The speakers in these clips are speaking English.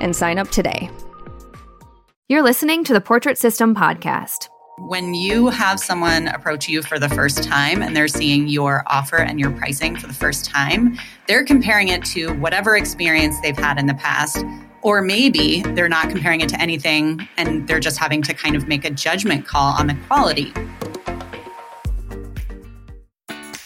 and sign up today. You're listening to the Portrait System podcast. When you have someone approach you for the first time and they're seeing your offer and your pricing for the first time, they're comparing it to whatever experience they've had in the past. Or maybe they're not comparing it to anything and they're just having to kind of make a judgment call on the quality.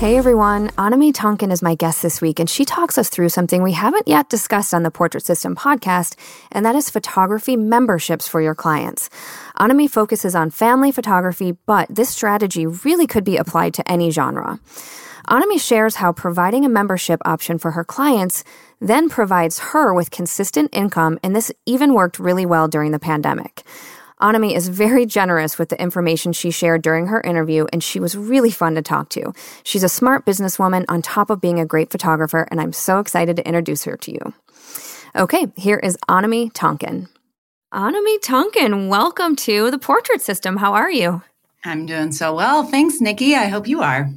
Hey everyone, Annemie Tonken is my guest this week, and she talks us through something we haven't yet discussed on the Portrait System podcast, and that is photography memberships for your clients. Annemie focuses on family photography, but this strategy really could be applied to any genre. Annemie shares how providing a membership option for her clients then provides her with consistent income, and this even worked really well during the pandemic. Annemie is very generous with the information she shared during her interview, and she was really fun to talk to. She's a smart businesswoman on top of being a great photographer, and I'm so excited to introduce her to you. Okay, here is Annemie Tonken. Annemie Tonken, welcome to the Portrait System. How are you? I'm doing so well. Thanks, Nikki. I hope you are.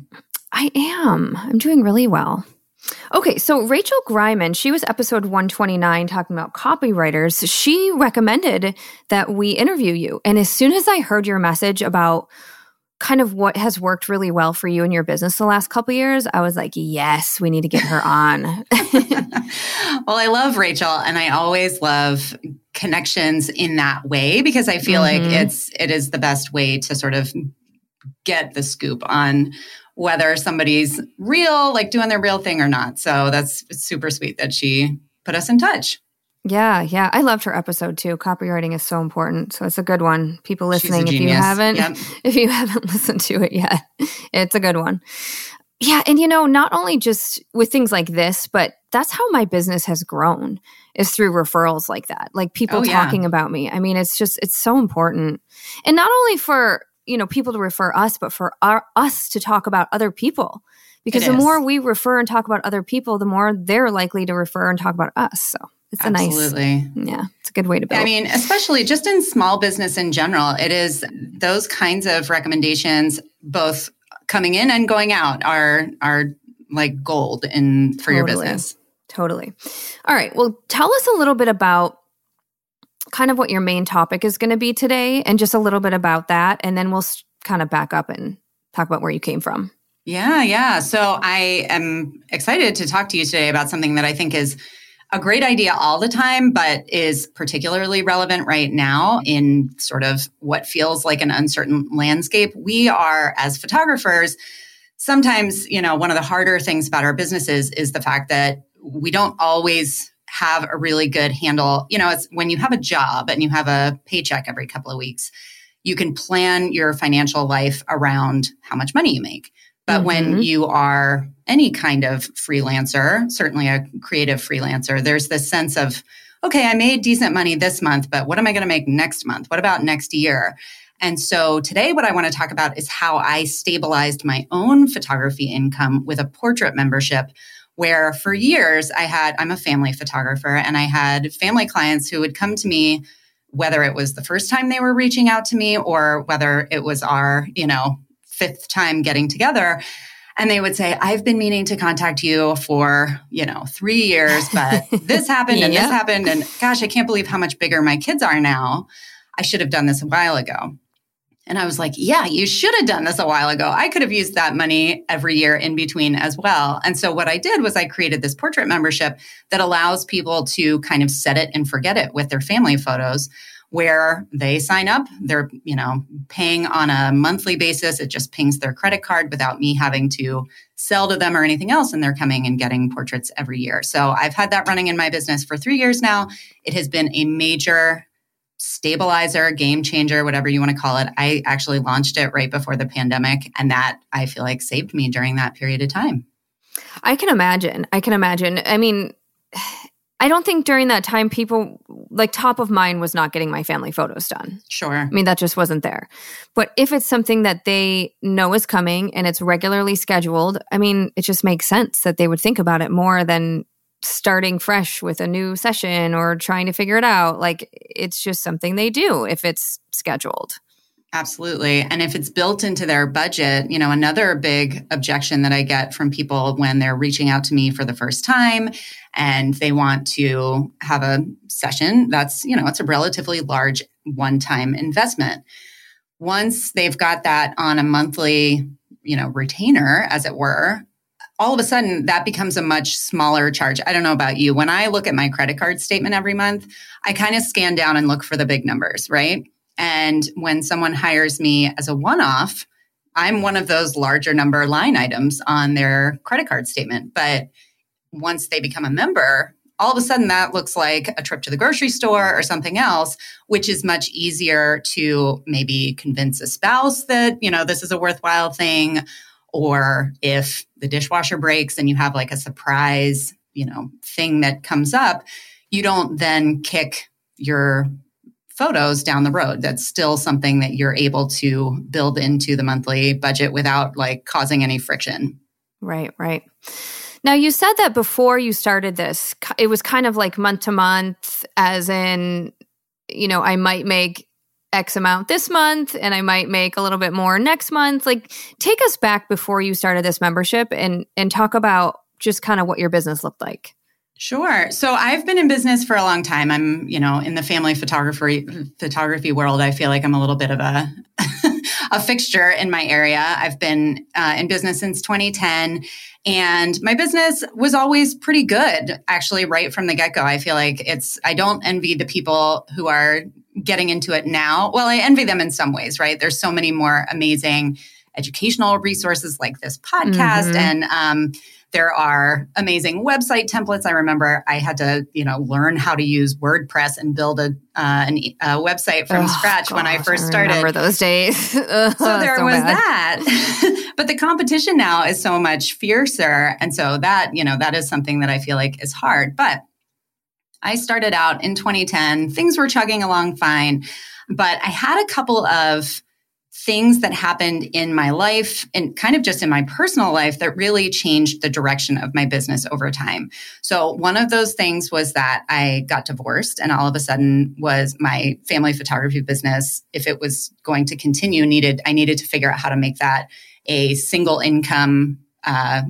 I am. I'm doing really well. Okay, so Rachel Greiman, she was episode 129 talking about copywriters. She recommended that we interview you. And as soon as I heard your message about kind of what has worked really well for you in your business the last couple years, I was like, yes, we need to get her on. well, I love Rachel and I always love connections in that way because I feel mm-hmm. like it's it is the best way to sort of get the scoop on whether somebody's real, like doing their real thing or not. So that's super sweet that she put us in touch. Yeah, yeah. I loved her episode too. Copywriting is so important. So it's a good one. People listening, if you haven't yep. if you haven't listened to it yet, it's a good one. Yeah, and you know, not only just with things like this, but that's how my business has grown is through referrals like that. Like people oh, talking yeah. about me. I mean, it's just it's so important. And not only for you know people to refer us but for our, us to talk about other people because it the is. more we refer and talk about other people the more they're likely to refer and talk about us so it's Absolutely. a nice yeah it's a good way to build i mean especially just in small business in general it is those kinds of recommendations both coming in and going out are are like gold in for totally. your business. Totally. All right. Well, tell us a little bit about kind of what your main topic is going to be today and just a little bit about that and then we'll kind of back up and talk about where you came from. Yeah, yeah. So I am excited to talk to you today about something that I think is a great idea all the time, but is particularly relevant right now in sort of what feels like an uncertain landscape. We are, as photographers, sometimes, you know, one of the harder things about our businesses is the fact that we don't always have a really good handle. You know, it's when you have a job and you have a paycheck every couple of weeks, you can plan your financial life around how much money you make. But mm-hmm. when you are any kind of freelancer, certainly a creative freelancer, there's this sense of, okay, I made decent money this month, but what am I going to make next month? What about next year? And so today, what I want to talk about is how I stabilized my own photography income with a portrait membership. Where for years I had, I'm a family photographer, and I had family clients who would come to me, whether it was the first time they were reaching out to me or whether it was our, you know, fifth time getting together. And they would say i've been meaning to contact you for you know three years but this happened and this happened and gosh i can't believe how much bigger my kids are now. I should have done this a while ago and i was like yeah you should have done this a while ago. I could have used that money every year in between as well. And so what i did was i created this portrait membership that allows people to kind of set it and forget it with their family photos where they sign up. They're you know paying on a monthly basis. It just pings their credit card without me having to sell to them or anything else and they're coming and getting portraits every year. So i've had that running in my business for three years now. It has been a major stabilizer game changer whatever you want to call it i actually launched it right before the pandemic and that i feel like saved me during that period of time i can imagine i can imagine i mean I don't think during that time people like top of mind was not getting my family photos done. Sure. I mean, that just wasn't there. But if it's something that they know is coming and it's regularly scheduled, I mean, it just makes sense that they would think about it more than starting fresh with a new session or trying to figure it out. Like it's just something they do if it's scheduled. Absolutely. And if it's built into their budget, you know, another big objection that I get from people when they're reaching out to me for the first time and they want to have a session that's, you know, it's a relatively large one time investment. Once they've got that on a monthly, you know, retainer, as it were, all of a sudden that becomes a much smaller charge. I don't know about you. When I look at my credit card statement every month, I kind of scan down and look for the big numbers, right? And when someone hires me as a one off, I'm one of those larger number line items on their credit card statement. But once they become a member, all of a sudden that looks like a trip to the grocery store or something else, which is much easier to maybe convince a spouse that, you know, this is a worthwhile thing. Or if the dishwasher breaks and you have like a surprise, you know, thing that comes up, you don't then kick your photos down the road. That's still something that you're able to build into the monthly budget without like causing any friction. Right, right. Now, you said that before you started this, it was kind of like month to month, as in, you know, I might make X amount this month and I might make a little bit more next month. Like, take us back before you started this membership and and talk about just kind of what your business looked like. Sure. So I've been in business for a long time. I'm, you know, in the family photography photography world. I feel like I'm a little bit of a a fixture in my area. I've been uh, in business since 2010, and my business was always pretty good, actually, right from the get go. I feel like it's, I don't envy the people who are getting into it now. Well, I envy them in some ways, right? There's so many more amazing educational resources like this podcast mm-hmm. and, um, there are amazing website templates. I remember I had to, you know, learn how to use WordPress and build a, uh, an, a website from oh, scratch gosh, when I first started. I remember those days. so there so was bad. that. but the competition now is so much fiercer. And so that, you know, that is something that I feel like is hard. But I started out in 2010. Things were chugging along fine. But I had a couple of things that happened in my life and kind of just in my personal life that really changed the direction of my business over time. So one of those things was that I got divorced and all of a sudden was my family photography business if it was going to continue needed I needed to figure out how to make that a single income uh,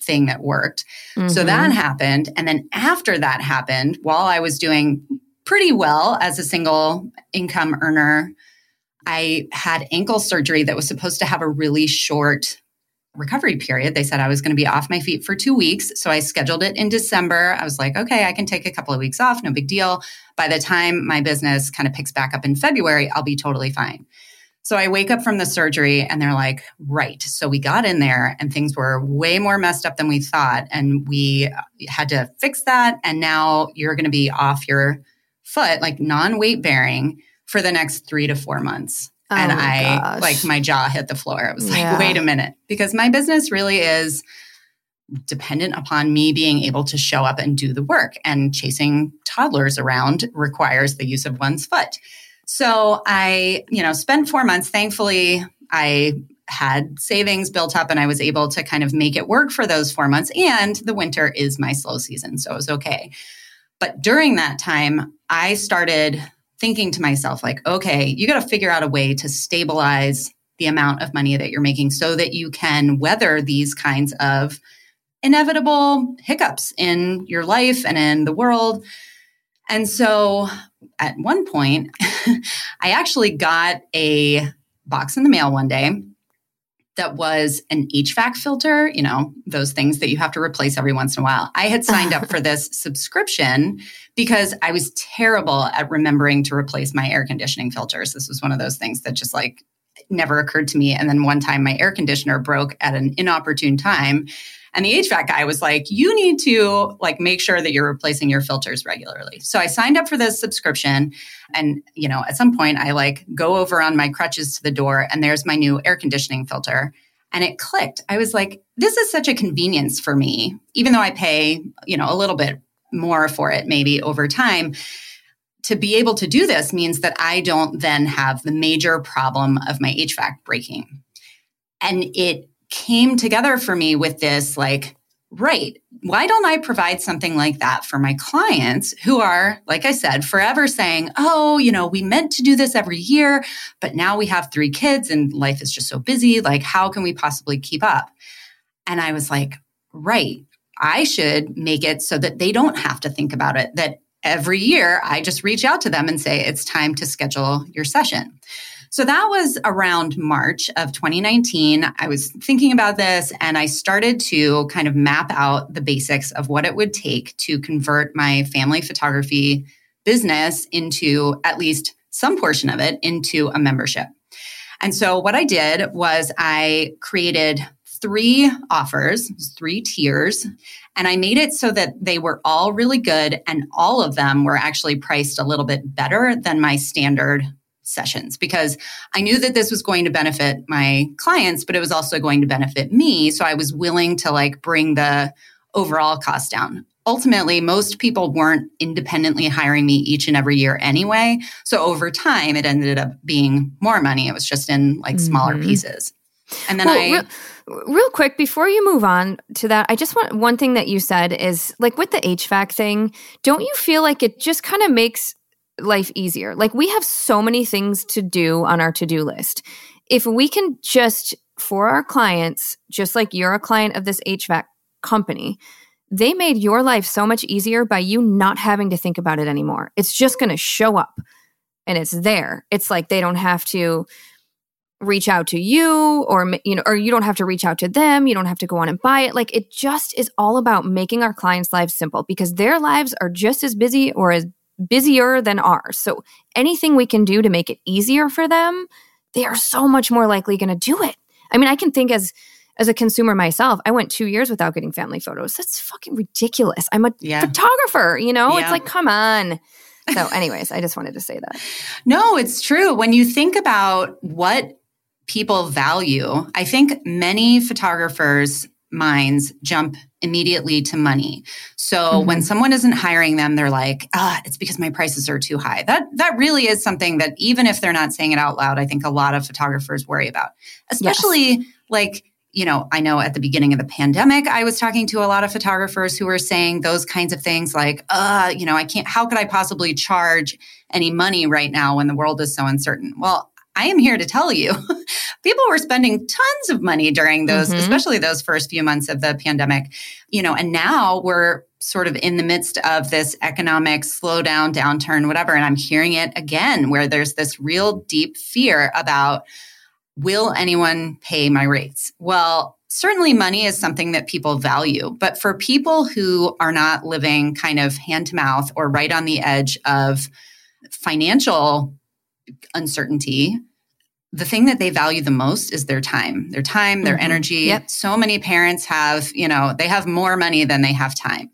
thing that worked. Mm-hmm. So that happened. And then after that happened, while I was doing pretty well as a single income earner, I had ankle surgery that was supposed to have a really short recovery period. They said I was going to be off my feet for two weeks. So I scheduled it in December. I was like, okay, I can take a couple of weeks off, no big deal. By the time my business kind of picks back up in February, I'll be totally fine. So I wake up from the surgery and they're like, right. So we got in there and things were way more messed up than we thought. And we uh, had to fix that. And now you're going to be off your foot, like non weight bearing for the next three to four months. Oh and I gosh. like my jaw hit the floor. It was like, yeah. wait a minute, because my business really is dependent upon me being able to show up and do the work. And chasing toddlers around requires the use of one's foot. So I, you know, spent four months. Thankfully, I had savings built up and I was able to kind of make it work for those four months. And the winter is my slow season. So it was okay. But during that time, I started thinking to myself, like, okay, you got to figure out a way to stabilize the amount of money that you're making so that you can weather these kinds of inevitable hiccups in your life and in the world. And so at one point, I actually got a box in the mail one day that was an HVAC filter, you know, those things that you have to replace every once in a while. I had signed up for this subscription because I was terrible at remembering to replace my air conditioning filters. This was one of those things that just like never occurred to me. And then one time my air conditioner broke at an inopportune time. And the HVAC guy was like, you need to like make sure that you're replacing your filters regularly. So I signed up for this subscription. And, you know, at some point I like go over on my crutches to the door and there's my new air conditioning filter. And it clicked. I was like, this is such a convenience for me, even though I pay, you know, a little bit more for it maybe over time. To be able to do this means that I don't then have the major problem of my HVAC breaking. And it came together for me with this like, right, why don't I provide something like that for my clients who are, like I said, forever saying, oh, you know, we meant to do this every year, but now we have three kids and life is just so busy. Like, how can we possibly keep up? And I was like, right, I should make it so that they don't have to think about it, that every year I just reach out to them and say, it's time to schedule your session. So that was around March of 2019. I was thinking about this and I started to kind of map out the basics of what it would take to convert my family photography business into at least some portion of it into a membership. And so what I did was I created three offers, three tiers, and I made it so that they were all really good and all of them were actually priced a little bit better than my standard sessions because I knew that this was going to benefit my clients, but it was also going to benefit me. So I was willing to like bring the overall cost down. Ultimately, most people weren't independently hiring me each and every year anyway. So over time, it ended up being more money. It was just in like smaller mm-hmm. pieces. And then well, I. Real, real quick, before you move on to that, I just want one thing that you said is like with the HVAC thing, don't you feel like it just kind of makes life easier. Like we have so many things to do on our to do list. If we can just, for our clients, just like you're a client of this HVAC company, they made your life so much easier by you not having to think about it anymore. It's just going to show up and it's there. It's like they don't have to reach out to you or you know or you don't have to reach out to them you don't have to go on and buy it like it just is all about making our clients lives simple because their lives are just as busy or as busier than ours. So anything we can do to make it easier for them, they are so much more likely going to do it. I mean, I can think as as a consumer myself, I went two years without getting family photos. That's fucking ridiculous. I'm a yeah. photographer, you know? Yeah. It's like, come on. So, anyways, I just wanted to say that. No, it's true. When you think about what people value, I think many photographers minds jump immediately to money. So mm-hmm. when someone isn't hiring them, they're like, ah, it's because my prices are too high. That that really is something that even if they're not saying it out loud, I think a lot of photographers worry about. Especially yes. like you know, I know at the beginning of the pandemic, I was talking to a lot of photographers who were saying those kinds of things like, uh, you know, I can't, how could I possibly charge any money right now when the world is so uncertain? Well, I am here to tell you, people were spending tons of money during those, mm-hmm. especially those first few months of the pandemic, you know, and now we're sort of in the midst of this economic slowdown, downturn, whatever. And I'm hearing it again, where there's this real deep fear about will anyone pay my rates? Well, certainly money is something that people value, but for people who are not living kind of hand to mouth or right on the edge of financial uncertainty, the thing that they value the most is their time, their time, their mm-hmm. energy. Yep. So many parents have, you know, they have more money than they have time.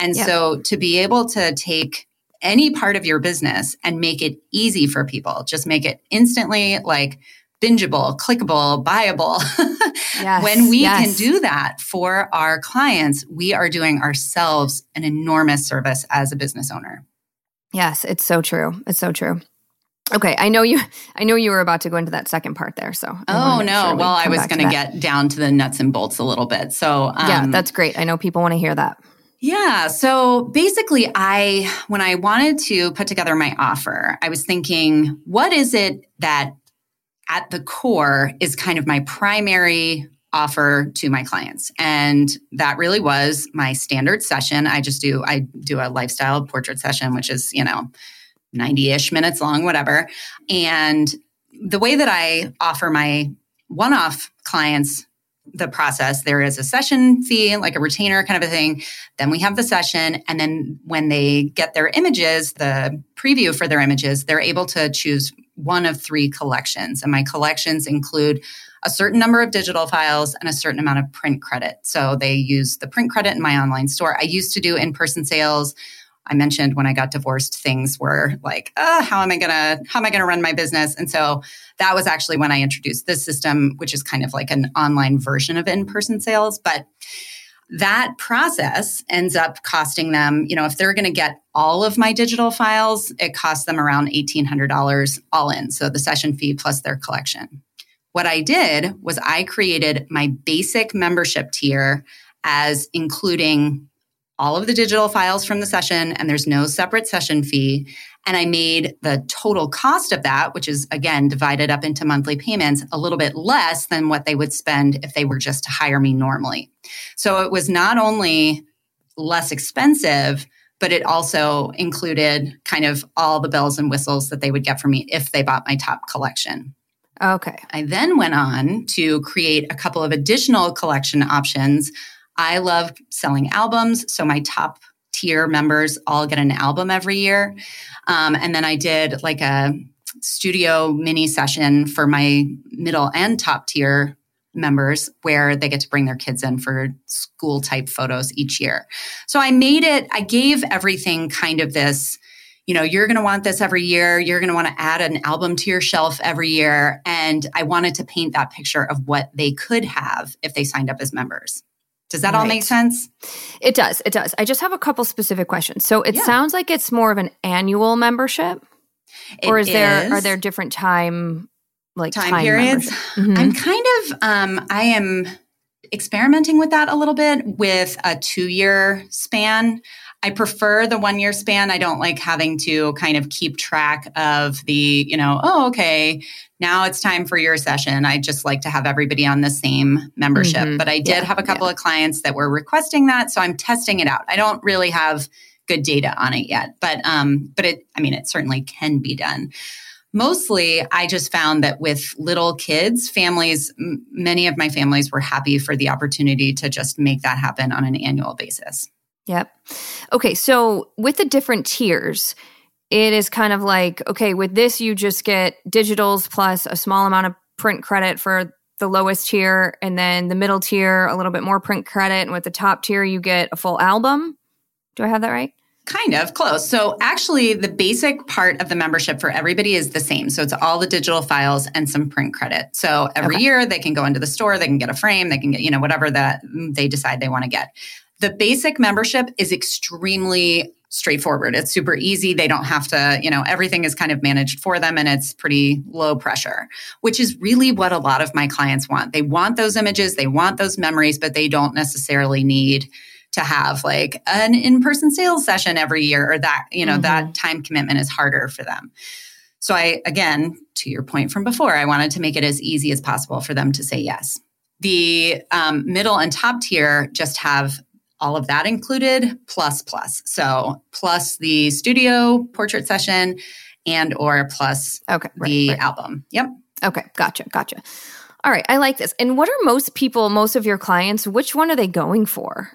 And yep. so to be able to take any part of your business and make it easy for people, just make it instantly like bingeable, clickable, buyable. yes, when we yes. can do that for our clients, we are doing ourselves an enormous service as a business owner. Yes, it's so true. It's so true. Okay, I know you. I know you were about to go into that second part there. So, oh no, sure we well, I was going to get down to the nuts and bolts a little bit. So, um, yeah, that's great. I know people want to hear that. Yeah. So basically, I when I wanted to put together my offer, I was thinking, what is it that at the core is kind of my primary offer to my clients and that really was my standard session i just do i do a lifestyle portrait session which is you know 90-ish minutes long, whatever. And the way that I offer my one-off clients the process, there is a session fee, like a retainer kind of a thing. Then we have the session. And then when they get their images, the preview for their images, they're able to choose one of three collections. And my collections include a certain number of digital files and a certain amount of print credit. So they use the print credit in my online store. I used to do in person sales I mentioned when I got divorced, things were like, uh, how am I gonna how am I gonna run my business? And so that was actually when I introduced this system, which is kind of like an online version of in-person sales. But that process ends up costing them, you know, if they're going to get all of my digital files, it costs them around $1,800 all in. So the session fee plus their collection. What I did was I created my basic membership tier as including all of the digital files from the session and there's no separate session fee. And I made the total cost of that, which is again divided up into monthly payments, a little bit less than what they would spend if they were just to hire me normally. So it was not only less expensive, but it also included kind of all the bells and whistles that they would get from me if they bought my top collection. Okay. I then went on to create a couple of additional collection options I love selling albums. So my top tier members all get an album every year. Um, and then I did like a studio mini session for my middle and top tier members where they get to bring their kids in for school type photos each year. So I made it, I gave everything kind of this, you know, you're going to want this every year. You're going to want to add an album to your shelf every year. And I wanted to paint that picture of what they could have if they signed up as members. Does that right. all make sense? It does. It does. I just have a couple specific questions. So it yeah. sounds like it's more of an annual membership, it or is, is, there are there different time like time, time periods? Mm-hmm. I'm kind of um, I am experimenting with that a little bit with a two year span. I prefer the one year span. I don't like having to kind of keep track of the, you know, oh, okay, now it's time for your session. I just like to have everybody on the same membership. Mm-hmm. But I did yeah, have a couple yeah. of clients that were requesting that. So I'm testing it out. I don't really have good data on it yet, but um, but it, I mean, it certainly can be done. Mostly, I just found that with little kids, families, m- many of my families were happy for the opportunity to just make that happen on an annual basis. Yep. Okay. So with the different tiers, it is kind of like, okay, with this, you just get digitals plus a small amount of print credit for the lowest tier. And then the middle tier, a little bit more print credit. And with the top tier, you get a full album. Do I have that right? Kind of close. So, actually, the basic part of the membership for everybody is the same. So, it's all the digital files and some print credit. So, every okay. year they can go into the store, they can get a frame, they can get, you know, whatever that they decide they want to get. The basic membership is extremely straightforward. It's super easy. They don't have to, you know, everything is kind of managed for them and it's pretty low pressure, which is really what a lot of my clients want. They want those images, they want those memories, but they don't necessarily need to have like an in-person sales session every year or that, you know, mm-hmm. that time commitment is harder for them. So I, again, to your point from before, I wanted to make it as easy as possible for them to say yes. The um, middle and top tier just have all of that included plus plus. So plus the studio portrait session and or plus okay, right, the right. album. Yep. Okay, gotcha, gotcha. All right, I like this. And what are most people, most of your clients, which one are they going for?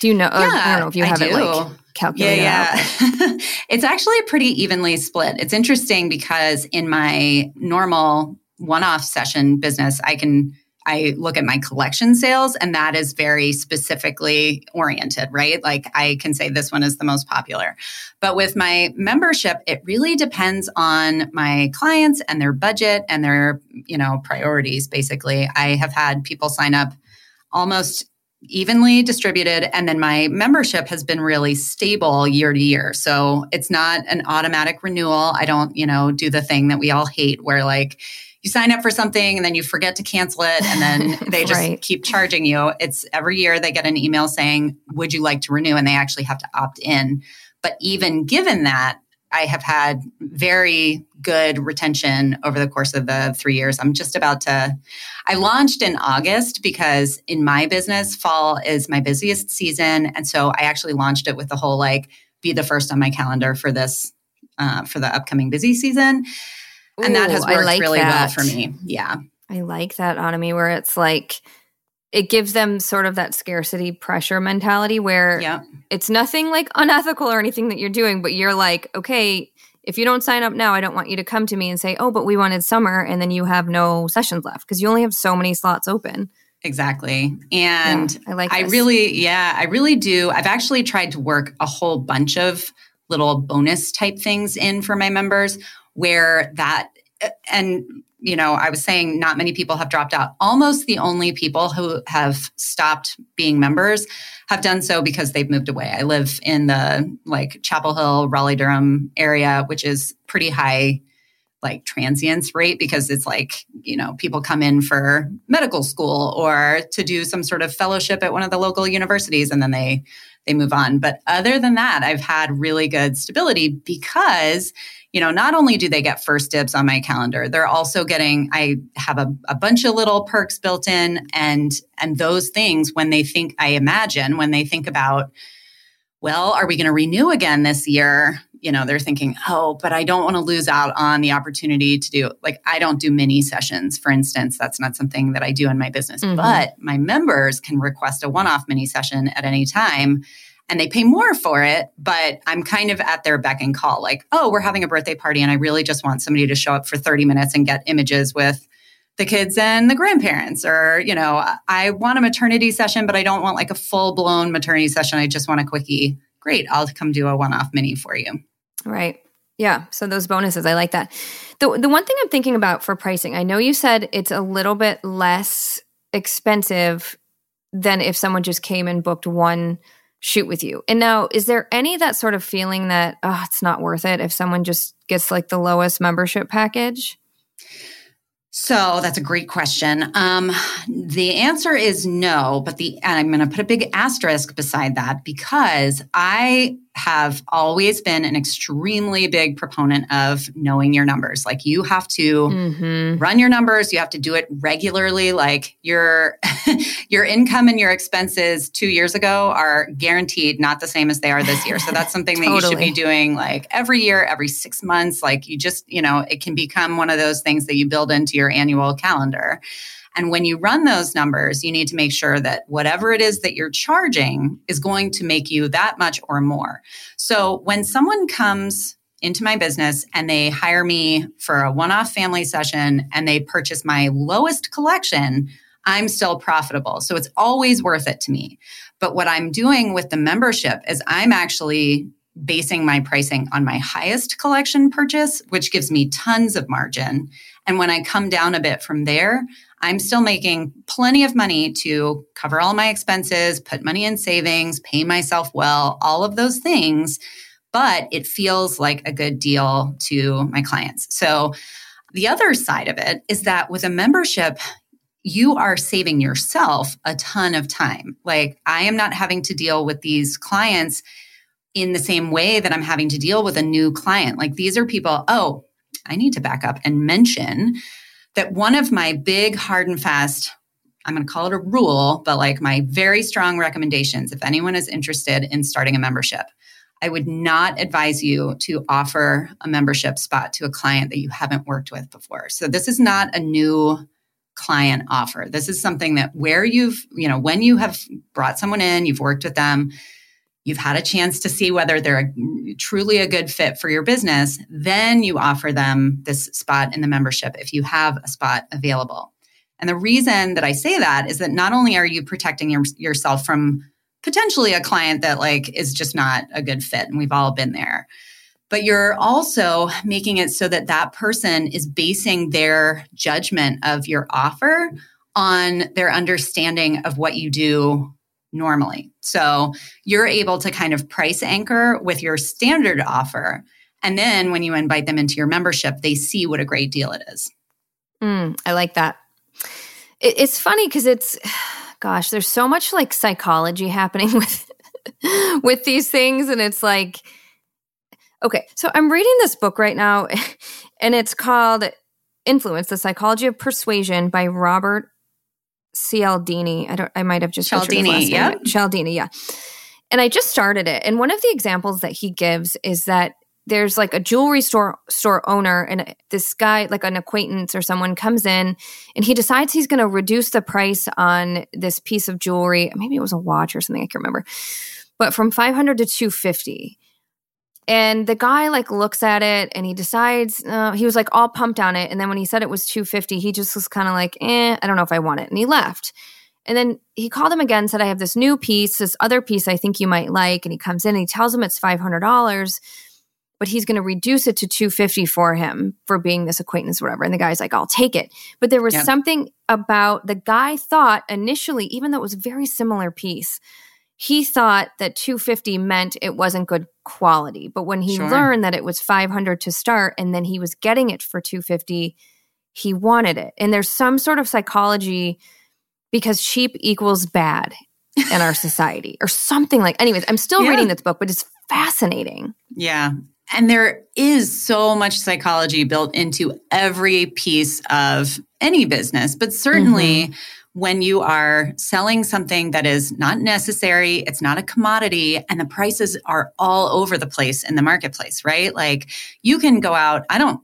Do you know? Yeah, I don't know if you have it like calculated. Yeah, yeah. it's actually pretty evenly split. It's interesting because in my normal one-off session business, I can I look at my collection sales and that is very specifically oriented, right? Like I can say this one is the most popular. But with my membership, it really depends on my clients and their budget and their, you know, priorities basically. I have had people sign up almost evenly distributed and then my membership has been really stable year to year so it's not an automatic renewal i don't you know do the thing that we all hate where like you sign up for something and then you forget to cancel it and then they just right. keep charging you. It's every year they get an email saying, Would you like to renew? And they actually have to opt in. But even given that, I have had very good retention over the course of the three years. I'm just about to, I launched in August because in my business, fall is my busiest season. And so I actually launched it with the whole like, be the first on my calendar for this, uh, for the upcoming busy season and that has worked like really that. well for me. Yeah. I like that Annemie where it's like it gives them sort of that scarcity pressure mentality where yeah. it's nothing like unethical or anything that you're doing, but you're like, okay, if you don't sign up now, I don't want you to come to me and say, oh, but we wanted summer, and then you have no sessions left because you only have so many slots open. Exactly. And yeah, I like I really, yeah, I really do. I've actually tried to work a whole bunch of little bonus type things in for my members where that and you know i was saying not many people have dropped out. Almost the only people who have stopped being members have done so because they've moved away. I live in the like chapel hill raleigh durham area which is pretty high like transience rate because it's like you know people come in for medical school or to do some sort of fellowship at one of the local universities and then they they move on. But other than that i've had really good stability because you know, not only do they get first dibs on my calendar, they're also getting, I have a, a bunch of little perks built in and, and those things when they think, I imagine when they think about, well, are we going to renew again this year? You know, they're thinking, oh, but I don't want to lose out on the opportunity to do, like, I don't do mini sessions, for instance. That's not something that I do in my business, mm-hmm. but my members can request a one off mini session at any time and they pay more for it, but I'm kind of at their beck and call like, oh, we're having a birthday party and I really just want somebody to show up for 30 minutes and get images with the kids and the grandparents or you know i want a maternity session but i don't want like a full blown maternity session. I just want a quickie. Great i'll come do a one off mini for you. Right. Yeah so those bonuses i like that. The, the one thing i'm thinking about for pricing i know you said it's a little bit less expensive than if someone just came and booked one shoot with you. And now, is there any that sort of feeling that, oh, it's not worth it if someone just gets like the lowest membership package? So that's a great question. Um, the answer is no, but the and I'm going to put a big asterisk beside that because I have always been an extremely big proponent of knowing your numbers. Like you have to mm-hmm. run your numbers, you have to do it regularly. Like your your income and your expenses 2 years ago are guaranteed not the same as they are this year. So that's something totally. that you should be doing like every year, every 6 months. Like you just, you know, it can become one of those things that you build into your annual calendar. And when you run those numbers, you need to make sure that whatever it is that you're charging is going to make you that much or more. So when someone comes into my business and they hire me for a one off family session and they purchase my lowest collection, I'm still profitable. So it's always worth it to me. But what I'm doing with the membership is I'm actually basing my pricing on my highest collection purchase, which gives me tons of margin. And when I come down a bit from there, I'm still making plenty of money to cover all my expenses, put money in savings, pay myself well, all of those things. But it feels like a good deal to my clients. So the other side of it is that with a membership, you are saving yourself a ton of time. Like I am not having to deal with these clients in the same way that I'm having to deal with a new client. Like these are people, oh, I need to back up and mention that one of my big hard and fast I'm going to call it a rule, but like my very strong recommendations if anyone is interested in starting a membership, I would not advise you to offer a membership spot to a client that you haven't worked with before. So this is not a new client offer. This is something that where you've, you know, when you have brought someone in, you've worked with them, you've had a chance to see whether they're a, truly a good fit for your business, then you offer them this spot in the membership if you have a spot available. And the reason that I say that is that not only are you protecting your, yourself from potentially a client that like is just not a good fit and we've all been there but you're also making it so that that person is basing their judgment of your offer on their understanding of what you do normally. So you're able to kind of price anchor with your standard offer. And then when you invite them into your membership, they see what a great deal it is. Mm, I like that. It, it's funny because it's, gosh, there's so much like psychology happening with with these things, and it's like, okay, so I'm reading this book right now, and it's called Influence: The Psychology of Persuasion by Robert Cialdini. I don't. I might have just Cialdini. Yeah, Cialdini. Yeah. And I just started it, and one of the examples that he gives is that there's like a jewelry store store owner and this guy like an acquaintance or someone comes in and he decides he's going to reduce the price on this piece of jewelry maybe it was a watch or something i can't remember but from 500 to 250 and the guy like looks at it and he decides uh, he was like all pumped on it. And then when he said it was 250 he just was kind of like eh i don't know if i want it. And he left. And then he called him again said i have this new piece this other piece i think you might like. And he comes in and he tells him it's $500 but he's going to reduce it to 250 for him for being this acquaintance whatever. And the guy's like i'll take it. But there was yep. something about the guy thought initially even though it was a very similar piece he thought that 250 meant it wasn't good quality but when he sure. learned that it was 500 to start and then he was getting it for 250 he wanted it and there's some sort of psychology because cheap equals bad in our society or something like anyways i'm still yeah. reading this book but it's fascinating yeah and there is so much psychology built into every piece of any business, but certainly mm-hmm. When you are selling something that is not necessary, it's not a commodity, and the prices are all over the place in the marketplace, right? Like you can go out, I don't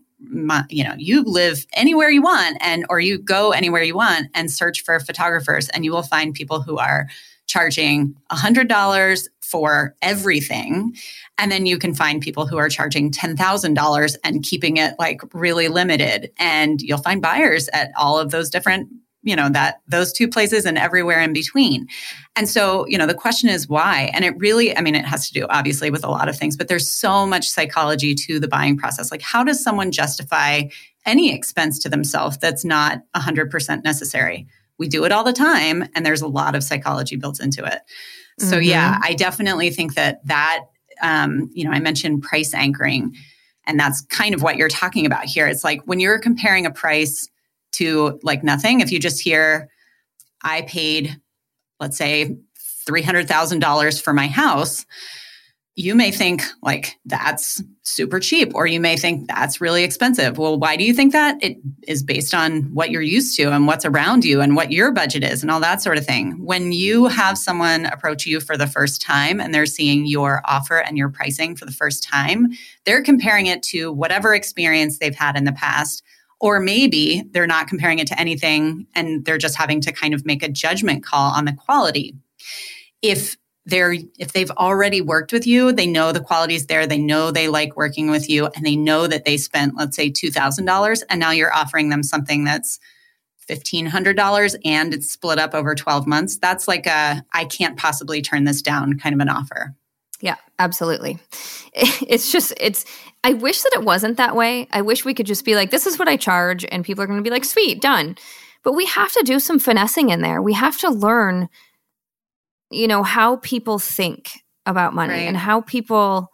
you know you live anywhere you want and or you go anywhere you want and search for photographers and you will find people who are charging $100 for everything. And then you can find people who are charging $10,000 and keeping it like really limited. And you'll find buyers at all of those different you know that those two places and everywhere in between. And so you know the question is why? And it really i mean it has to do obviously with a lot of things but there's so much psychology to the buying process. Like how does someone justify any expense to themselves that's not 100% necessary? We do it all the time and there's a lot of psychology built into it. So mm-hmm. yeah i definitely think that that um, you know i mentioned price anchoring and that's kind of what you're talking about here. It's like when you're comparing a price to like nothing if you just hear i paid let's say $300000 for my house you may think like that's super cheap or you may think that's really expensive. Well, why do you think that? It is based on what you're used to and what's around you and what your budget is and all that sort of thing. When you have someone approach you for the first time and they're seeing your offer and your pricing for the first time, they're comparing it to whatever experience they've had in the past. Or maybe they're not comparing it to anything and they're just having to kind of make a judgment call on the quality. If they're if they've already worked with you they know the quality's there they know they like working with you and they know that they spent let's say $2000 and now you're offering them something that's $1500 and it's split up over 12 months that's like a i can't possibly turn this down kind of an offer yeah absolutely it's just it's i wish that it wasn't that way. I wish we could just be like this is what i charge and people are going to be like sweet done. But we have to do some finessing in there. We have to learn you know, how people think about money right. and how people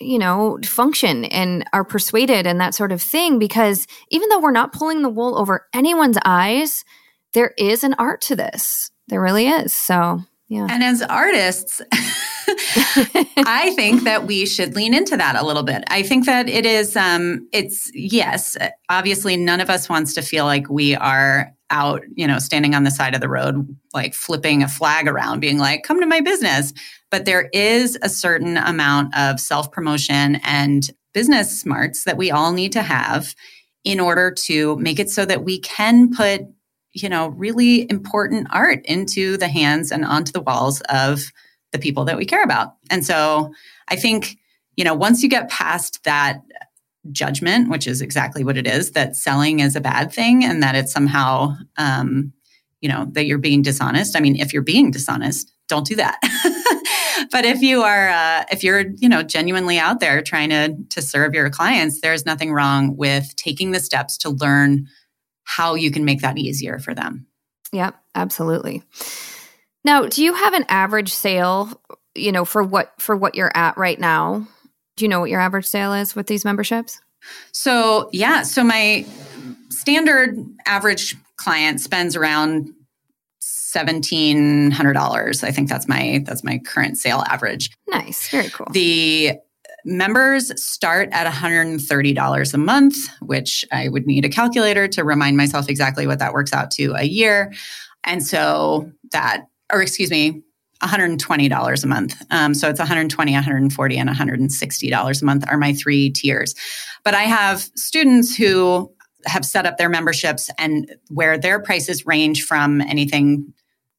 you know function and are persuaded and that sort of thing because even though we're not pulling the wool over anyone's eyes there is an art to this. There really is. So yeah. And as artists I think that we should lean into that a little bit. I think that it is, um, it's, yes, obviously none of us wants to feel like we are out, you know, standing on the side of the road, like flipping a flag around, being like, come to my business. But there is a certain amount of self promotion and business smarts that we all need to have in order to make it so that we can put, you know, really important art into the hands and onto the walls of the people that we care about. And so I think, you know, once you get past that judgment, which is exactly what it is, that selling is a bad thing and that it's somehow, um, you know, that you're being dishonest. I mean, if you're being dishonest, don't do that. but if you are, uh, if you're, you know, genuinely out there trying to to serve your clients, there's nothing wrong with taking the steps to learn how you can make that easier for them. Yep, absolutely. Now, do you have an average sale, you know, for what for what you're at right now? Do you know what your average sale is with these memberships? So, yeah, so my standard average client spends around seventeen hundred dollars. I think that's my that's my current sale average. Nice, very cool. The members start at $130 a month, which I would need a calculator to remind myself exactly what that works out to a year. And so that, or excuse me, $120 a month. Um, so it's 120, 140, and $160 a month are my three tiers. But I have students who have set up their memberships and where their prices range from anything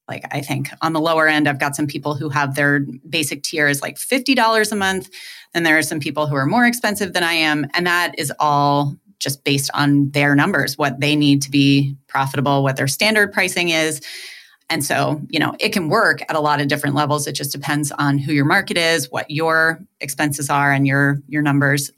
like I think on the lower end, I've got some people who have their basic tier is like $50 a month. And there are some people who are more expensive than I am. And that is all just based on their numbers, what they need to be profitable, what their standard pricing is. And so, you know, it can work at a lot of different levels. It just depends on who your market is, what your expenses are and your your numbers.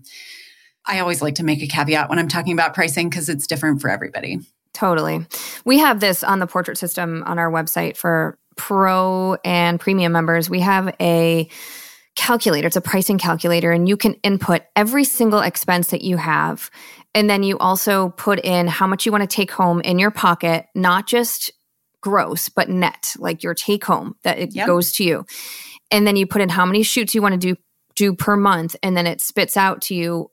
I always like to make a caveat when I'm talking about pricing because it's different for everybody. Totally. We have this on the portrait system on our website for pro and premium members. We have a calculator, it's a pricing calculator, and you can input every single expense that you have. And then you also put in how much you want to take home in your pocket, not just gross, but net, like your take home that it yep. goes to you. And then you put in how many shoots you want to do do per month and then it spits out to you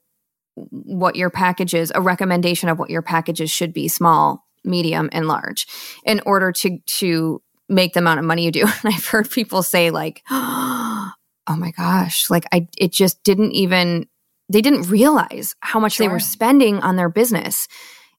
what your packages, a recommendation of what your packages should be, small, medium, and large, in order to to make the amount of money you do. And I've heard people say like, "Oh my gosh!" Like I, it just didn't even they didn't realize how much sure. they were spending on their business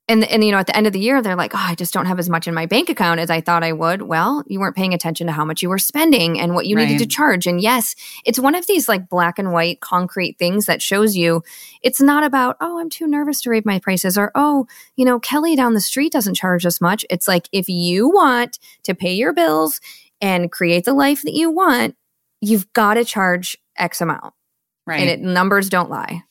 and and you know at the end of the year they're like oh i just don't have as much in my bank account as i thought i would. Well you weren't paying attention to how much you were spending and what you right. needed to charge. And yes it's one of these like black and white concrete things that shows you it's not about oh i'm too nervous to raise my prices or oh you know kelly down the street doesn't charge as much. It's like if you want to pay your bills and create the life that you want you've got to charge x amount. Right. and it numbers don't lie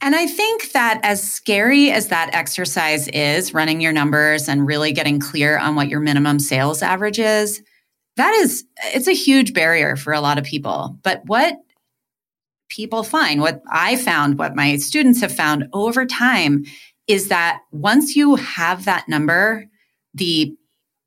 and I think that as scary as that exercise is, running your numbers and really getting clear on what your minimum sales average is, that is, it's a huge barrier for a lot of people. But what people find, what I found, what my students have found over time is that once you have that number, the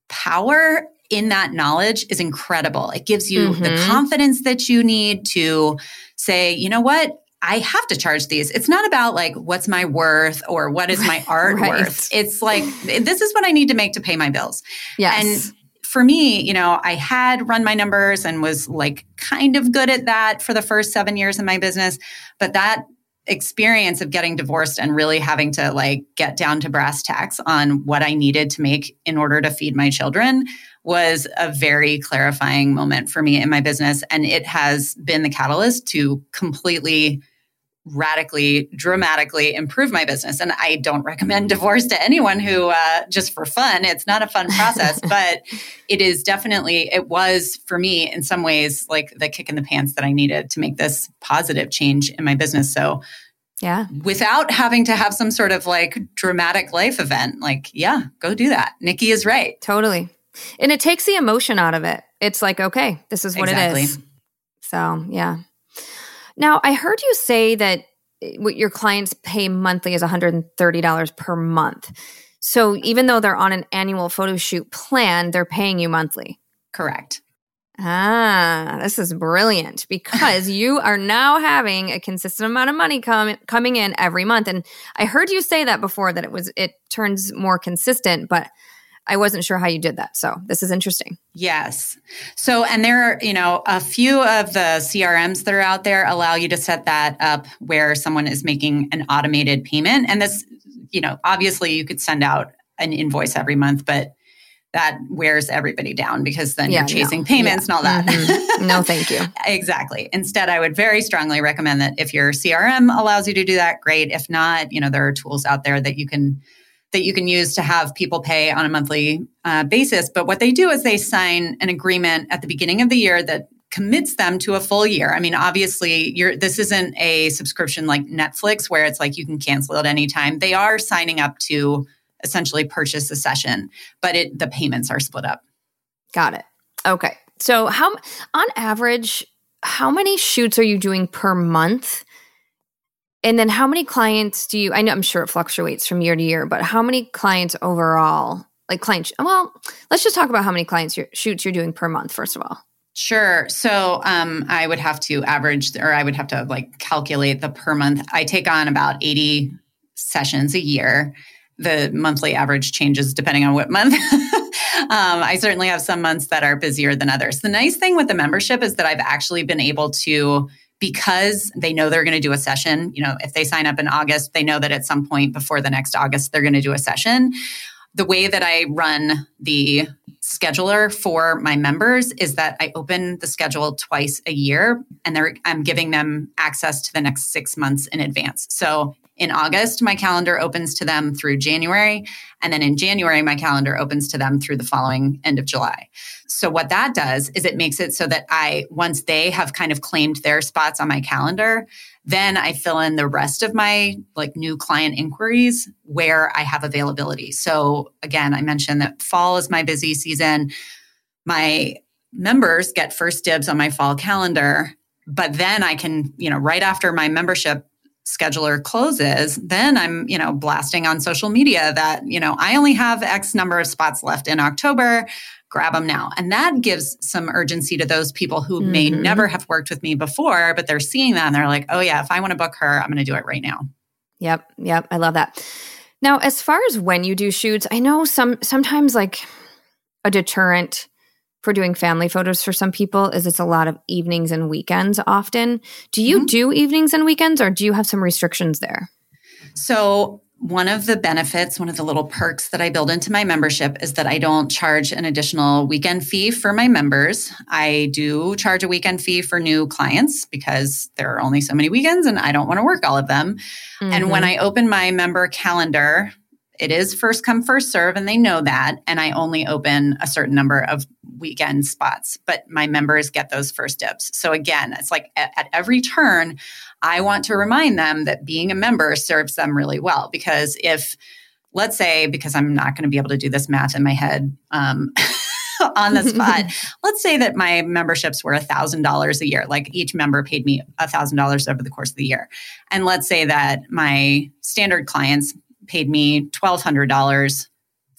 power in that knowledge is incredible. It gives you mm-hmm. the confidence that you need to say, you know what? I have to charge these. It's not about like what's my worth or what is my art right. worth. It's like this is what I need to make to pay my bills. Yes. And for me, you know, I had run my numbers and was like kind of good at that for the first 7 years in my business, but that experience of getting divorced and really having to like get down to brass tacks on what I needed to make in order to feed my children was a very clarifying moment for me in my business and it has been the catalyst to completely radically, dramatically improve my business. And I don't recommend divorce to anyone who, uh, just for fun, it's not a fun process, but it is definitely, it was for me in some ways like the kick in the pants that I needed to make this positive change in my business. So, yeah. Without having to have some sort of like dramatic life event, like, yeah, go do that. Nikki is right. Totally. And it takes the emotion out of it. It's like, okay, this is what exactly. it is. So, yeah. Now, I heard you say that eh, what your clients pay monthly is $130 per month. So even though they're on an annual photo shoot plan, they're paying you monthly. Correct. Ah, this is brilliant because you are now having a consistent amount of money com- coming in every month. And I heard you say that before that it was it turns more consistent, but I wasn't sure how you did that. So this is interesting. Yes. So, and there are, you know, a few of the CRMs that are out there allow you to set that up where someone is making an automated payment. And this, you know, obviously you could send out an invoice every month, but that wears everybody down because then yeah, you're chasing no. payments yeah. and all that. Mm-hmm. No, thank you. exactly. Instead, I would very strongly recommend that if your CRM allows you to do that, great. If not, you know, there are tools out there that you can that you can use to have people pay on a monthly uh, basis. But what they do is they sign an agreement at the beginning of the year that commits them to a full year. I mean, obviously, you're this isn't a subscription like Netflix where it's like you can cancel at any time. They are signing up to essentially purchase a session, but it the payments are split up. Got it. Okay. So how on average, how many shoots are you doing per month? And then how many clients do you I know I'm sure it fluctuates from year to year, but how many clients overall? Like clients well, let's just talk about how many clients you're, shoots you're doing per month first of all. Sure. So um, I would have to average, or I would have to like calculate the per month. I take on about 80 sessions a year. The monthly average changes depending on what month. um, I certainly have some months that are busier than others. The nice thing with the membership is that I've actually been able to because they know they're going to do a session. You know, if they sign up in August, they know that at some point before the next August, they're going to do a session. The way that I run the scheduler for my members is that I open the schedule twice a year and I'm giving them access to the next six months in advance. So in August, my calendar opens to them through January. And then in January, my calendar opens to them through the following end of July. So what that does is it makes it so that I, once they have kind of claimed their spots on my calendar, then I fill in the rest of my like new client inquiries where I have availability. So again, I mentioned that fall is my busy season. My members get first dibs on my fall calendar, but then I can, you know, right after my membership scheduler closes, then I'm, you know, blasting on social media that, you know, I only have X number of spots left in October. Grab them now. And that gives some urgency to those people who mm-hmm. may never have worked with me before, but they're seeing that and they're like, oh, yeah, if I want to book her, I'm going to do it right now. Yep. Yep. I love that. Now, as far as when you do shoots, I know some sometimes like a deterrent for doing family photos for some people is it's a lot of evenings and weekends often. Do you mm-hmm. do evenings and weekends or do you have some restrictions there? So, one of the benefits, one of the little perks that I build into my membership is that I don't charge an additional weekend fee for my members. I do charge a weekend fee for new clients because there are only so many weekends and I don't want to work all of them. Mm-hmm. And when mm-hmm. I open my member calendar, it is first come, first serve, and they know that. And I only open a certain number of weekend spots, but my members get those first dibs. So again, it's like at, at every turn, I want to remind them that being a member serves them really well. Because if, let's say, because I'm not going to be able to do this math in my head, um, on the spot. Let's say that my memberships were $1,000 a year, like each member paid me $1,000 over the course of the year. And let's say that my standard clients paid me $1,200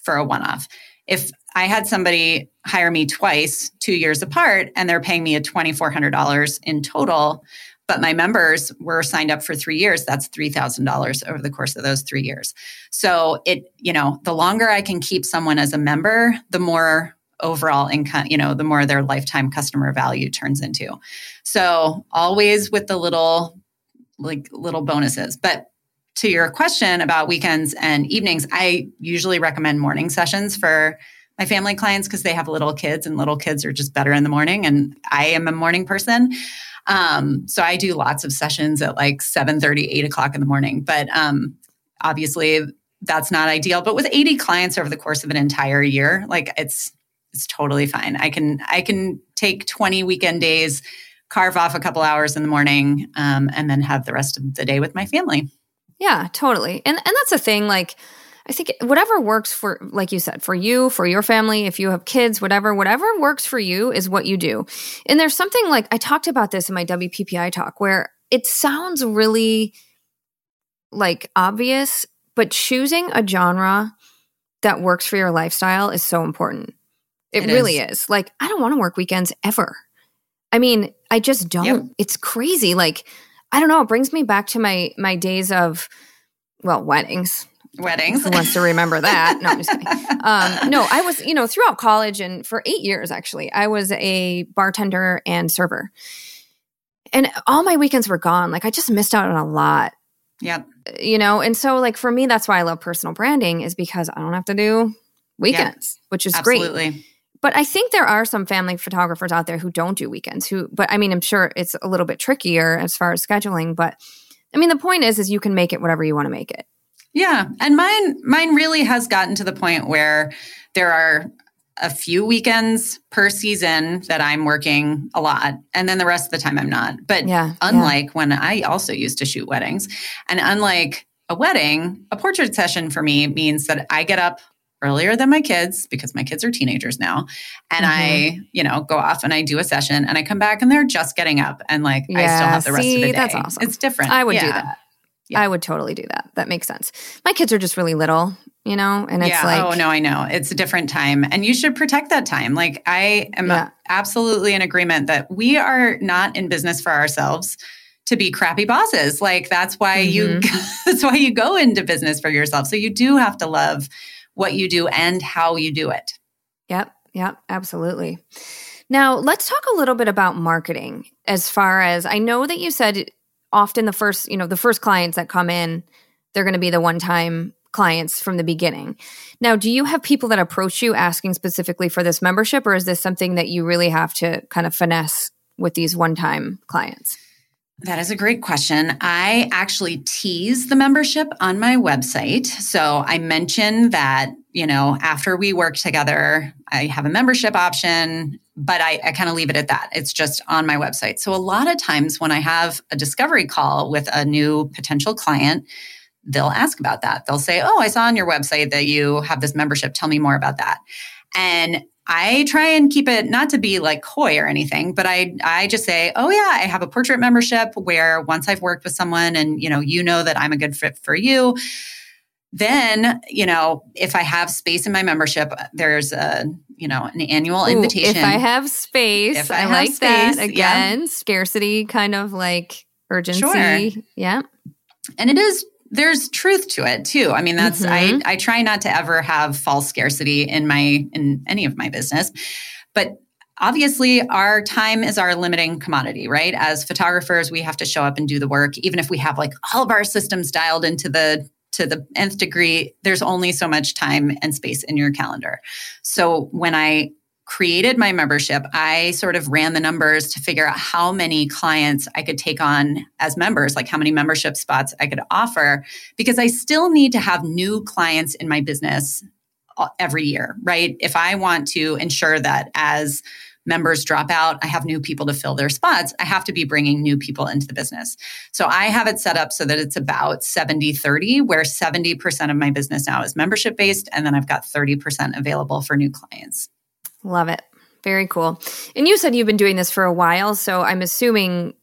for a one off. If I had somebody hire me twice, two years apart, and they're paying me a $2,400 in total, but my members were signed up for three years, that's $3,000 over the course of those three years. So it, you know, the longer I can keep someone as a member, the more overall income, you know, the more their lifetime customer value turns into. So always with the little, like little bonuses. But to your question about weekends and evenings, I usually recommend morning sessions for my family clients because they have little kids and little kids are just better in the morning. And I am a morning person. Um, so I do lots of sessions at like 7 30, 8 o'clock in the morning. But um, obviously that's not ideal. But with 80 clients over the course of an entire year, like it's it's totally fine. I can I can take 20 weekend days, carve off a couple hours in the morning, um, and then have the rest of the day with my family. Yeah, totally. And and that's the thing like I think whatever works for like you said, for you, for your family, if you have kids, whatever, whatever works for you is what you do. And there's something like I talked about this in my WPPI talk where it sounds really like obvious, but choosing a genre that works for your lifestyle is so important. It, it really is. is. Like, I don't want to work weekends ever. I mean, I just don't. Yep. It's crazy. Like, I don't know. It brings me back to my my days of, well, weddings. Weddings. Who wants to remember that? No, I'm just kidding. Um, no, I was, you know, throughout college and for eight years actually, I was a bartender and server, and all my weekends were gone. Like, I just missed out on a lot. Yep. You know, and so like for me, that's why I love personal branding is because I don't have to do weekends, which is Absolutely. great. But I think there are some family photographers out there who don't do weekends. Who, but I mean, I'm sure it's a little bit trickier as far as scheduling. But I mean, the point is, is you can make it whatever you want to make it. Yeah, and mine, mine really has gotten to the point where there are a few weekends per season that I'm working a lot, and then the rest of the time I'm not. But yeah, unlike yeah. when I also used to shoot weddings, and unlike a wedding, a portrait session for me means that I get up earlier than my kids because my kids are teenagers now. And mm-hmm. I, you know, go off and I do a session and I come back and they're just getting up and like yeah, I still have the rest see, of the day. That's awesome. It's different. I would yeah. do that. Yeah. I would totally do that. That makes sense. My kids are just really little, you know, and it's yeah. like, oh no, I know it's a different time, and you should protect that time. Like I am yeah. absolutely in agreement that we are not in business for ourselves to be crappy bosses. Like that's why mm-hmm. you that's why you go into business for yourself. So you do have to love what you do and how you do it. Yep. Yep. Absolutely. Now, let's talk a little bit about marketing as far as I know that you said often the first, you know, the first clients that come in, they're going to be the one time clients from the beginning. Now, do you have people that approach you asking specifically for this membership, or is this something that you really have to kind of finesse with these one time clients? That is a great question. I actually tease the membership on my website. So I mention that, you know, after we work together, I have a membership option, but I, I kind of leave it at that. It's just on my website. So a lot of times when I have a discovery call with a new potential client, they'll ask about that. They'll say, Oh, I saw on your website that you have this membership. Tell me more about that. And I try and keep it not to be like coy or anything, but I I just say, "Oh yeah, I have a portrait membership where once I've worked with someone and you know, you know that I'm a good fit for you, then, you know, if I have space in my membership, uh, there's a, you know, an annual Ooh, invitation. If I have space, if I, I have like space, that again, yeah. scarcity kind of like urgency. Sure. Yeah. And it is there's truth to it too. I mean, that's mm-hmm. I I try not to ever have false scarcity in my in any of my business. But obviously our time is our limiting commodity, right? As photographers, we have to show up and do the work even if we have like all of our systems dialed into the to the nth degree, there's only so much time and space in your calendar. So when I created my membership, I sort of ran the numbers to figure out how many clients I could take on as members, like how many membership spots I could offer, because I still need to have new clients in my business uh, every year, right? If I want to ensure that as members drop out, I have new people to fill their spots. I have to be bringing new people into the business. So I have it set up so that it's about 70 30, where 70% of my business now is membership based. And then I've got 30% available for new clients. Love it. Very cool. And you said you've been doing this for a while, so I'm assuming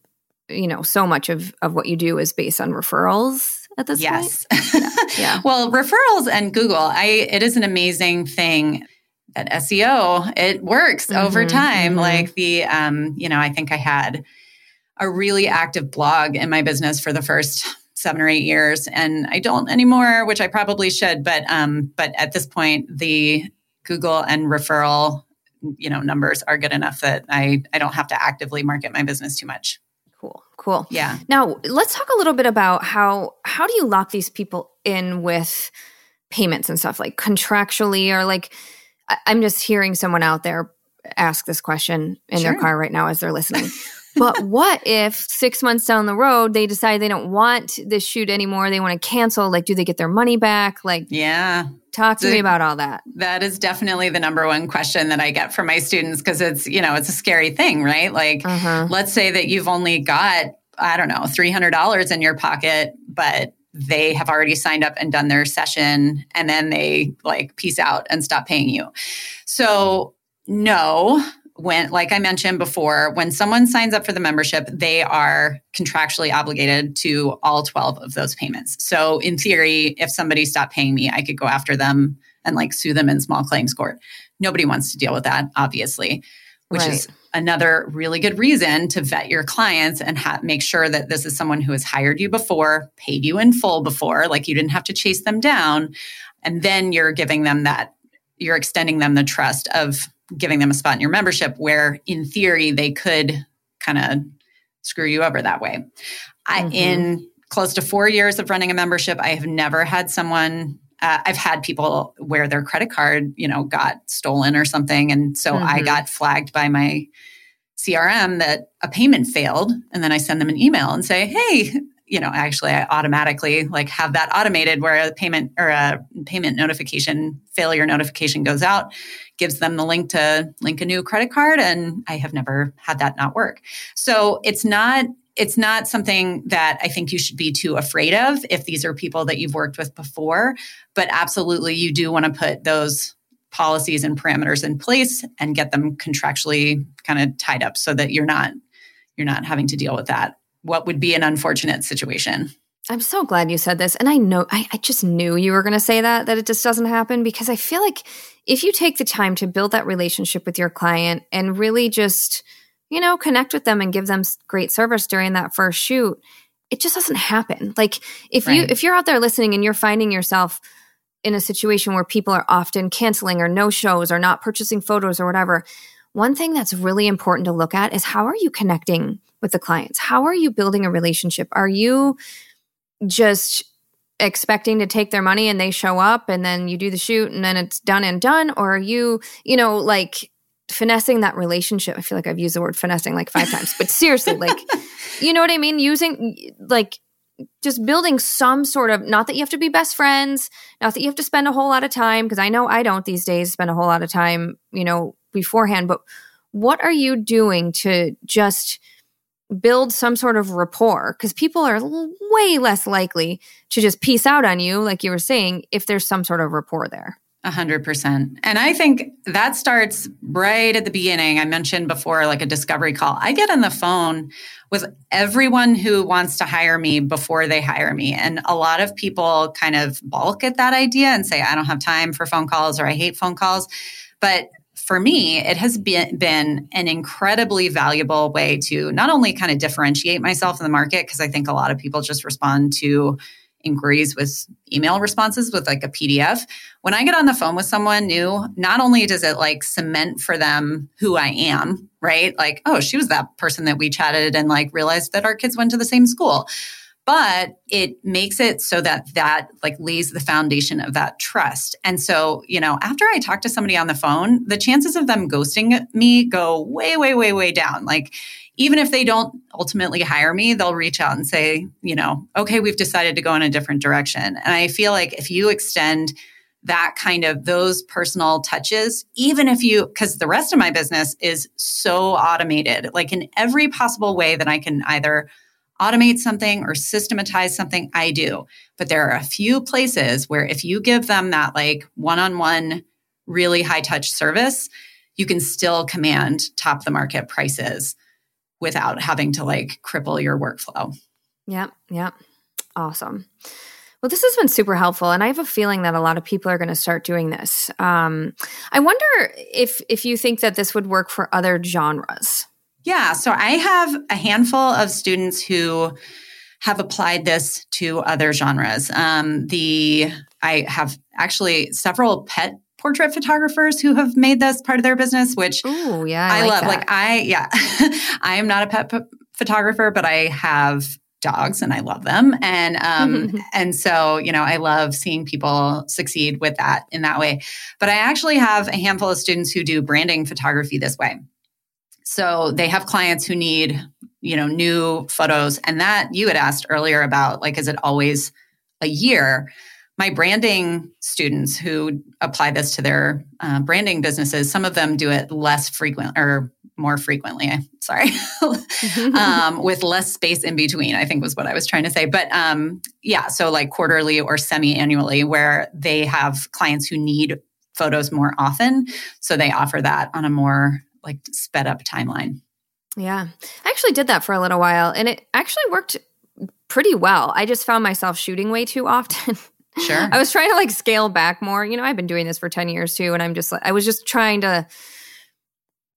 you know so much of of what you do is based on referrals at this yes. point. Yes. Yeah. yeah. well, referrals and Google, I it is an amazing thing at SEO. It works mm-hmm, over time. Mm-hmm. Like the um, you know, I think I had a really active blog in my business for the first seven or eight years and i don't anymore which i probably should but um but at this point the google and referral you know numbers are good enough that I I don't have to actively market my business too much. Cool. Cool. Yeah. Now, let's talk a little bit about how how do you lock these people in with payments and stuff like contractually or like I'm just hearing someone out there ask this question in sure. their car right now as they're listening. but what if six months down the road they decide they don't want this shoot anymore? They want to cancel. Like, do they get their money back? Like, yeah. Talk to the, me about all that. That is definitely the number one question that I get from my students because it's, you know, it's a scary thing, right? Like, uh-huh. let's say that you've only got, I don't know, $300 in your pocket, but they have already signed up and done their session and then they like peace out and stop paying you. So, no, when like i mentioned before when someone signs up for the membership they are contractually obligated to all 12 of those payments so in theory if somebody stopped paying me i could go after them and like sue them in small claims court nobody wants to deal with that, obviously, which right. is another really good reason to vet your clients and ha- make sure that this is someone who has hired you before, paid you in full before, like you didn't have to chase them down. And then you're giving them that, you're extending them the trust of giving them a spot in your membership where in theory they could kind of screw you over that way. Mm-hmm. I, in close to four years of running a membership, I have never had someone uh, I've had people where their credit card, you know, got stolen or something. And so mm-hmm. I got flagged by my CRM that a payment failed. And then I send them an email and say, hey, you know, actually I automatically like have that automated where a payment or a payment notification, failure notification goes out, gives them the link to link a new credit card. And I have never had that not work. So it's not it's not something that I think you should be too afraid of if these are people that you've worked with before. But absolutely, you do want to put those policies and parameters in place and get them contractually kind of tied up so that you're not you're not having to deal with that. What would be an unfortunate situation? I'm so glad you said this. And I know, I, I just knew you were going to say that, that it just doesn't happen because I feel like if you take the time to build that relationship with your client and really just you know, connect with them and give them great service during that first shoot, it just doesn't happen. Like if right. you if you're out there listening and you're finding yourself in a situation where people are often canceling or no shows or not purchasing photos or whatever, one thing that's really important to look at is how are you connecting with the clients? How are you building a relationship? Are you just expecting to take their money and they show up and then you do the shoot and then it's done and done or are you, you know, like finessing that relationship. I feel like I've used the word finessing like five times, but seriously, like, you know what I mean? Using like just building some sort of, not that you have to be best friends, not that you have to spend a whole lot of time, because I know I don't these days spend a whole lot of time, you know, beforehand, but what are you doing to just build some sort of rapport? Because people are way less likely to just peace out on you, like you were saying, if there's some sort of rapport there. A hundred percent. And I think that starts right at the beginning. I mentioned before, like a discovery call. I get on the phone with everyone who wants to hire me before they hire me. And a lot of people kind of balk at that idea and say, I don't have time for phone calls or I hate phone calls. But for me, it has been, been an incredibly valuable way to not only kind of differentiate myself in the market, because I think a lot of people just respond to inquiries with email responses with like a PDF. When I get on the phone with someone new, not only does it like cement for them who I am, right? Like, oh, she was that person that we chatted and like realized that our kids went to the same school. But it makes it so that that like lays the foundation of that trust. And so, you know, after I talk to somebody on the phone, the chances of them ghosting me go way, way, way, way down. Like, even if they don't ultimately hire me, they'll reach out and say, you know, okay, we've decided to go in a different direction. And I feel like if you extend that kind of those personal touches, even if you, because the rest of my business is so automated, like in every possible way that I can either automate something or systematize something, I do. But there are a few places where if you give them that like one on one, really high touch service, you can still command top the market prices without having to like cripple your workflow. Yep. Yep. Awesome. Well, this has been super helpful, and I have a feeling that a lot of people are going to start doing this. Um, I wonder if if you think that this would work for other genres. Yeah, so I have a handful of students who have applied this to other genres. Um, the I have actually several pet portrait photographers who have made this part of their business, which Ooh, yeah, I, I like love. That. Like I, yeah, I am not a pet p- photographer, but I have dogs and I love them. And um and so, you know, I love seeing people succeed with that in that way. But I actually have a handful of students who do branding photography this way. So they have clients who need, you know, new photos and that you had asked earlier about like is it always a year? my branding students who apply this to their uh, branding businesses, some of them do it less frequent or more frequently. Sorry, um, with less space in between. I think was what I was trying to say. But um, yeah, so like quarterly or semi-annually, where they have clients who need photos more often, so they offer that on a more like sped up timeline. Yeah, I actually did that for a little while, and it actually worked pretty well. I just found myself shooting way too often. Sure. I was trying to like scale back more. You know, I've been doing this for 10 years too. And I'm just like, I was just trying to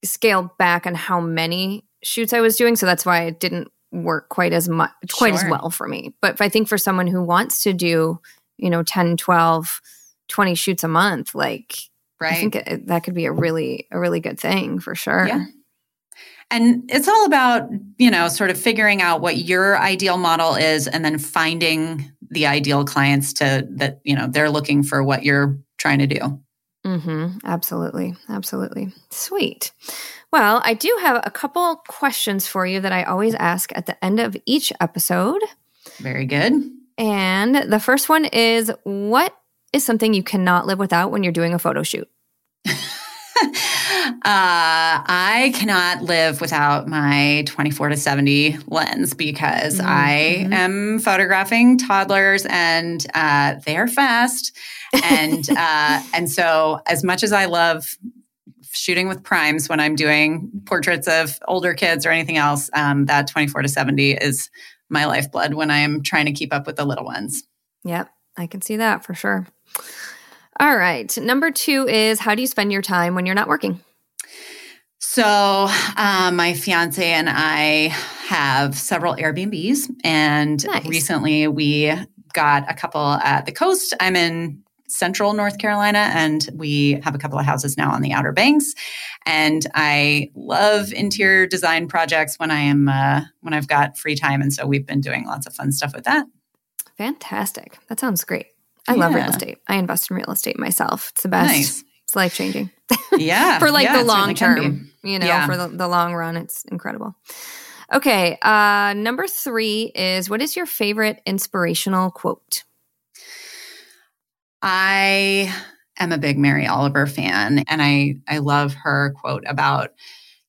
scale back on how many shoots I was doing. So that's why it didn't work quite as much, quite sure. as well for me. But I think for someone who wants to do, you know, 10, 12, 20 shoots a month, like, right. I think it, that could be a really, a really good thing for sure. Yeah. And it's all about, you know, sort of figuring out what your ideal model is and then finding the ideal clients to that, you know, they're looking for what you're trying to do. Mm-hmm. Absolutely. Absolutely. Sweet. Well, I do have a couple questions for you that I always ask at the end of each episode. Very good. And the first one is what is something you cannot live without when you're doing a photo shoot? Uh, I cannot live without my 24 to 70 lens because mm-hmm. I am photographing toddlers and uh, they're fast. And uh, and so as much as I love shooting with primes when I'm doing portraits of older kids or anything else, um, that 24 to 70 is my lifeblood when I am trying to keep up with the little ones. Yep, I can see that for sure. All right. Number two is how do you spend your time when you're not working? So, um, my fiance and I have several Airbnbs, and nice. recently we got a couple at the coast. I'm in central North Carolina, and we have a couple of houses now on the Outer Banks. And I love interior design projects when I am uh, when I've got free time, and so we've been doing lots of fun stuff with that. Fantastic! That sounds great. I yeah. love real estate. I invest in real estate myself. It's the best. Nice. It's life changing. Yeah. for like yeah, the long term, you know, yeah. for the, the long run, it's incredible. Okay. Uh, number three is what is your favorite inspirational quote? I am a big Mary Oliver fan, and I, I love her quote about,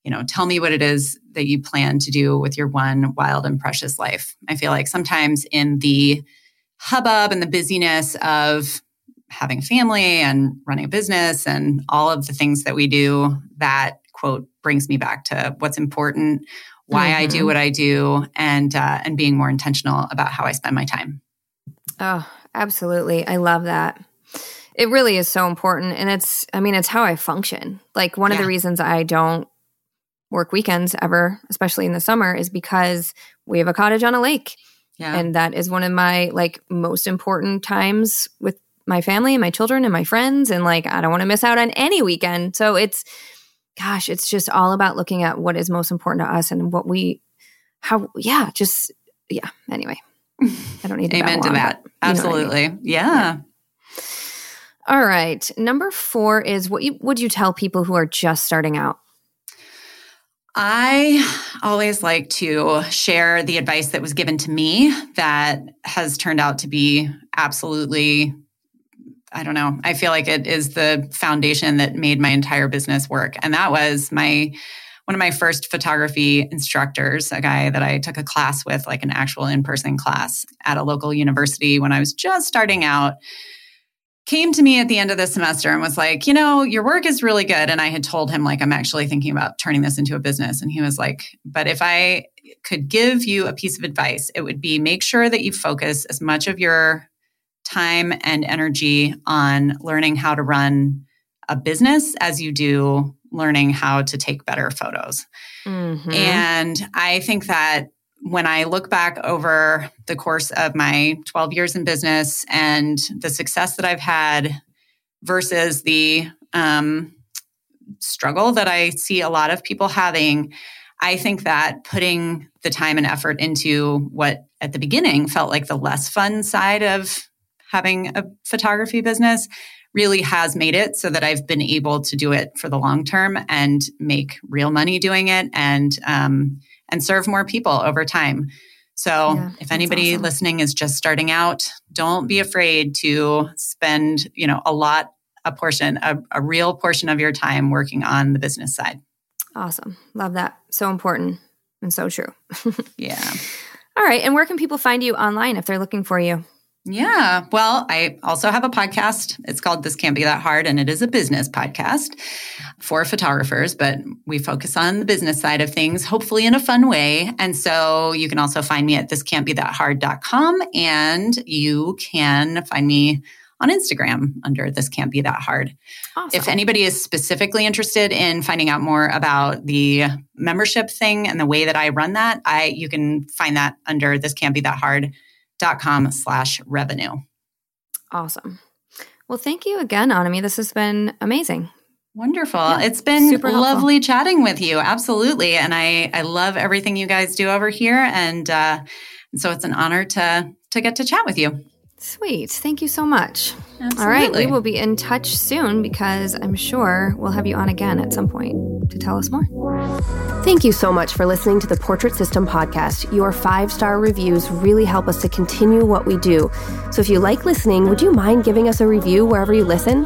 you know, tell me what it is that you plan to do with your one wild and precious life. I feel like sometimes in the hubbub and the busyness of having a family and running a business and all of the things that we do, that quote brings me back to what's important, why mm-hmm. I do mm-hmm. what I do, and uh, and being more intentional about how I spend my time. Oh, absolutely! I love that. It really is so important, and it's I mean it's how I function. Like one yeah. of the reasons I don't work weekends ever, especially in the summer, is because we have a cottage on a lake. Yeah. And that is one of my like most important times with my family and my children and my friends and like I don't want to miss out on any weekend. So it's gosh, it's just all about looking at what is most important to us and what we how yeah, just yeah, anyway. I don't need to Amen to that. Absolutely. I mean. yeah. yeah. All right. Number 4 is what you, would you tell people who are just starting out? I always like to share the advice that was given to me that has turned out to be absolutely I don't know. I feel like it is the foundation that made my entire business work. And that was my one of my first photography instructors, a guy that I took a class with, like an actual in-person class at a local university when I was just starting out, came to me at the end of the semester and was like, you know, your work is really good. And I had told him, like, I'm actually thinking about turning this into a business. And he was like, but if I could give you a piece of advice, it would be make sure that you focus as much of your time and energy on learning how to run a business as you do learning how to take better photos. Mm-hmm. And I think that when I look back over the course of my 12 years in business and the success that I've had versus the um, struggle that I see a lot of people having, I think that putting the time and effort into what at the beginning felt like the less fun side of having a photography business really has made it so that I've been able to do it for the long term and make real money doing it and um, and serve more people over time. So yeah, if anybody awesome. listening is just starting out, don't be afraid to spend, you know, a lot, a portion, a, a real portion of your time working on the business side. Awesome. Love that. So important and so true. yeah. All right. And where can people find you online if they're looking for you? Yeah. Well, I also have a podcast. It's called This Can't Be That Hard, and it is a business podcast for photographers, but we focus on the business side of things, hopefully in a fun way. And so you can also find me at thiscan'tbethathard.com and you can find me on Instagram under This Can't Be That Hard. Awesome. If anybody is specifically interested in finding out more about the membership thing and the way that I run that, I you can find that under This Can't Be That Hard dot com slash revenue. Awesome. Well, thank you again, Annemie. This has been amazing. Wonderful. Yeah, it's been super lovely chatting with you. Absolutely. And I, I love everything you guys do over here. And, uh, and so it's an honor to, to get to chat with you. Sweet. Thank you so much. Absolutely. All right. We will be in touch soon because I'm sure we'll have you on again at some point to tell us more. Thank you so much for listening to the Portrait System podcast. Your five star reviews really help us to continue what we do. So if you like listening, would you mind giving us a review wherever you listen?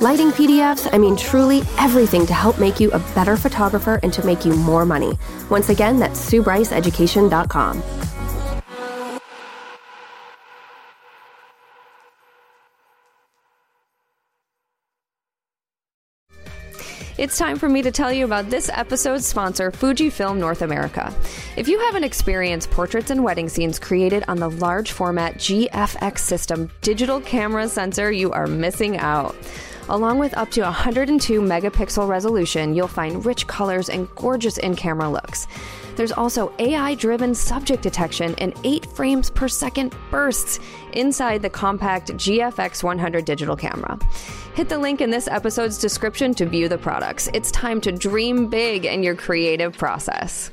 lighting PDFs, I mean, truly everything to help make you a better photographer and to make you more money. Once again, that's SueBryceEducation.com. It's time for me to tell you about this episode's sponsor, Fujifilm North America. If you haven't experienced portraits and wedding scenes created on the large format GFX system digital camera sensor, you are missing out. Along with up to 102 megapixel resolution, you'll find rich colors and gorgeous in camera looks. There's also AI driven subject detection and 8 frames per second bursts inside the compact GFX 100 digital camera. Hit the link in this episode's description to view the products. It's time to dream big in your creative process.